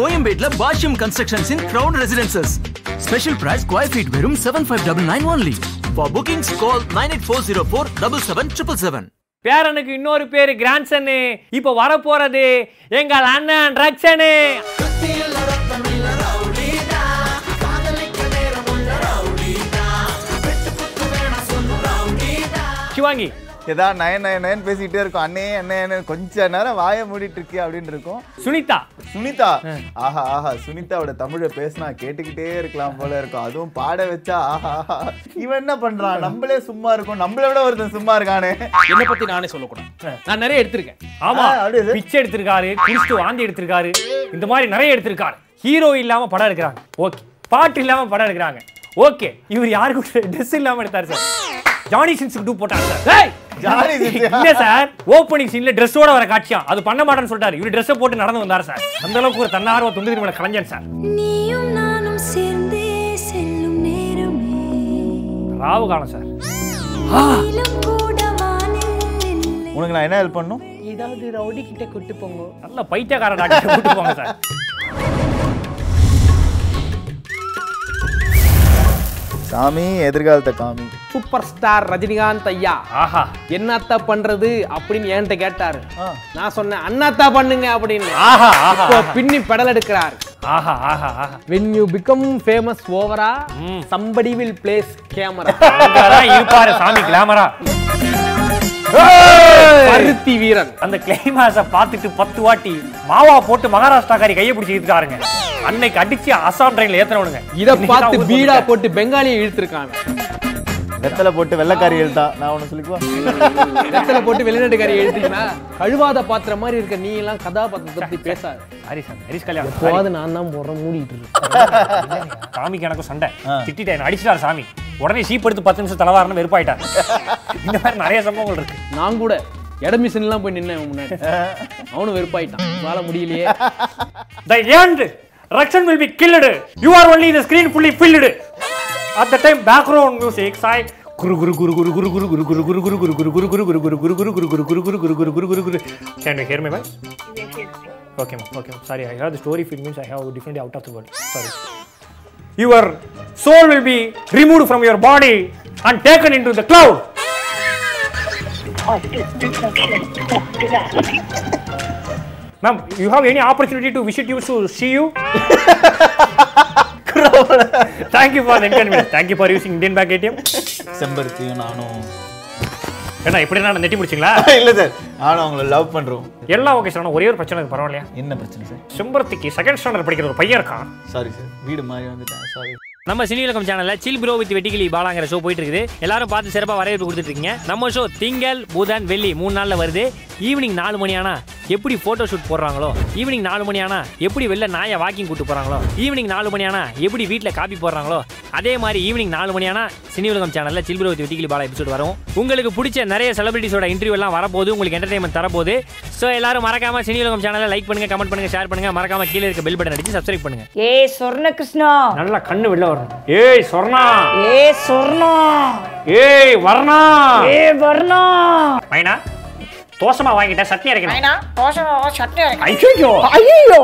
கோயம்பேட்ல Bashyam constructions இன் crown residences special price square feet வெறும் seven five double nine only for bookings call nine eight four zero four double seven triple seven பேரனுக்கு இன்னொரு பேர் கிராண்ட்சனு. இப்போ வரப்போறது எங்கள் அண்ணன் ரக்ஷனு. சிவாங்கி ஏதா நயன் நயன் நயன் பேசிக்கிட்டே இருக்கும். அண்ணே அண்ணே கொஞ்ச நேரம் வாயை மூடிட்டு இருக்கே அப்படின்னு இருக்கும். சுனிதா. சுனிதா? ஆஹா ஆஹா சுனிதாவோட தமிழை பேசினா கேட்டுக்கிட்டே இருக்கலாம் போல இருக்கும் அதுவும் பாட வச்சா ஆஹா இவன் என்ன பண்றான்? நம்மளே சும்மா இருக்கும். நம்மளை விட ஒருத்தன் சும்மா இருக்கானே. என்னை பத்தி நானே சொல்லக்கூடாது. நான் நிறைய எடுத்திருக்கேன். ஆமா. பிச்சை எடுத்திருக்காரு குடிச்சிட்டு வாந்தி எடுத்திருக்காரு. இந்த மாதிரி நிறைய எடுத்திருக்காரு. ஹீரோ இல்லாம படம் எடுக்கிறாங்க. ஓகே பாட்டு இல்லாம படம் எடுக்கிறாங்க. ஓகே இவர் யாருக்கு ட்ரெஸ் இல்லாம எடுத்தாரு சார்? ஜானி சின்ஸ் டூ போட்டாங்க சார்! Johnny Sins. இல்ல சார் ஓப்பனிங் சீன்ல ட்ரெஸ்ஸோட வர காட்சியா? அது பண்ண மாட்டேன்னு சொல்லிட்டாரு. இவர் ட்ரெஸ்ஸை போட்டு நடந்து வந்தாரு சார் அந்த அளவுக்கு ஒரு தன்னார்வ துண்டு திருமண கலைஞன் சார் நீயும் நானும் சேர்ந்தே செல்லும் நேரமே. ராவு காலம் சார் உனக்கு நான் என்ன ஹெல்ப் பண்ணும் ஏதாவது ரவுடி கிட்ட கூட்டு போங்க. நல்ல பைத்தியக்கார டாக்டர் கூட்டு போங்க சார் சாமி எதிர்காலத்தை காமி. சூப்பர் ஸ்டார் ரஜினிகாந்த் ஐயா. ஆஹா. என்னத்தா பண்றது அப்படின்னு என்கிட்ட கேட்டாரு. நான் சொன்னேன் அண்ணாத்தா பண்ணுங்க அப்படின்னு. ஆஹா ஆஹா இப்போ பின்னி பெடல் எடுக்கிறார். ஆஹா ஆஹா ஆஹா. When you become famous ஓவரா somebody will place camera. இருப்பாரு சாமி கிளாமரா பருத்தி வீரன். அந்த கிளைமாஸ பார்த்துட்டு பத்து வாட்டி மாவா போட்டு மகாராஷ்டிராக்காரி கையை பிடிச்சி இழுத்துக்காருங்க அன்னைக்கு அடிச்சு அசாம் ட்ரெயின்ல ஏத்தனவனுங்க. இத பார்த்து பீடா போட்டு பெங்காலியை இழுத்துருக்காங்க. வெத்தலை போட்டு வெள்ளைக்காரி எழுத்தா? நான் ஒண்ணு சொல்லிக்குவா? இடத்துல போட்டு வெளிநாட்டுக்காரி எழுதிங்கன்னா கழுவாத பாத்திரம் மாதிரி இருக்க நீ எல்லாம் கதாபாத்திரத்தை பத்தி பேசாது சாரி. சார் ஹரிஷ் கல்யாணம். போது நான் தான் போடுறேன் மூடிட்டு இருக்கேன் சாமிக்கு எனக்கும் சண்டை. திட்டிட்டேன் அடிச்சிட்டாரு சாமி. உடனே சீப் எடுத்து பத்து நிமிஷம் தலைவாரன்னு வெறுப்பாயிட்டார். இந்த மாதிரி நிறைய சம்பவங்கள் இருக்கு. நான் கூட இட மிஷின்லாம் போய் நின்னேன் முன்னாடி. அவனும் வெறுப்பாயிட்டான். வாழ முடியலையே. The Rakshan will be killed. You are only the screen fully filled. At the time, background music, sigh. Can you hear me, guys? Okay, ma'am. Okay, ma'am. Sorry, I heard the story. It means I have differently out of the world. Sorry. Your soul will be removed from your body and taken into the cloud. Ma'am, you have any opportunity to visit you to see you? Thank you for the inconvenience. Thank you for using Indian Bank ATM. செம்பருத்தியும் நானும். என்ன இப்படி நான் நெட்டி முடிச்சிங்களா இல்ல sir நானும் அவங்கள love பண்றோம். எல்லாம் ஓகே சார் ஒரே ஒரு பிரச்சனை இருக்கு பரவாயில்லையா? என்ன பிரச்சனை சார்? செம்பருத்திக்கு செகண்ட் ஸ்டாண்டர்ட் படிக்கிற ஒரு பையன் இருக்கான். சாரி சார் வீடு மாறி வந்துட்டேன் சாரி நம்ம சினிவலகம் சேனல்ல சில் ப்ரோ வித் வெட்டிகிளி பாலாங்கிற ஷோ போயிட்டு இருக்குது எல்லாரும் பார்த்து சிறப்பாக வரவேற்பு கொடுத்துட்டு இருக்கீங்க. நம்ம ஷோ திங்கள் புதன் வெள்ளி மூணு நாள்ல வருது. ஈவினிங் நாலு மணி ஆனா எப்படி போட்டோ ஷூட் போடுறாங்களோ? ஈவினிங் நாலு மணி ஆனா எப்படி வெளில நாயை வாக்கிங் கூட்டு போறாங்களோ? ஈவினிங் நாலு மணி ஆனா எப்படி வீட்டில் காப்பி போடுறாங்களோ? அதே மாதிரி ஈவினிங் நாலு மணி ஆனா சினிவலகம் சேனல்ல chill bro with Vettikili Bala episode வரும். உங்களுக்கு பிடிச்ச நிறைய செலிபிரிட்டிஸோட இன்டர்வியூ எல்லாம் வரப்போகுது உங்களுக்கு என்டர்டைன்மெண்ட் தரப்போகுது. ஸோ எல்லாரும் மறக்காம சினிவலகம் சேனலை லைக் பண்ணுங்க கமெண்ட் பண்ணுங்க ஷேர் பண்ணுங்க. மறக்காம கீழே இருக்க பெல் பட்டன் அடிச்சு சப்ஸ்கிரைப் பண்ணுங்க. ஏய் சொர்ண கிருஷ்ணா நல்லா கண்ணு வெளில வரணும். ஏய் சொர்ணா. ஏய் சொர்ணா. ஏய் வர்ணா. ஏய் வர்ணா. மைனா? தோசமா வாங்கிட்டேன் சட்னி அரைக்கணும். தோசை சட்னி ஐயோ ஐயோ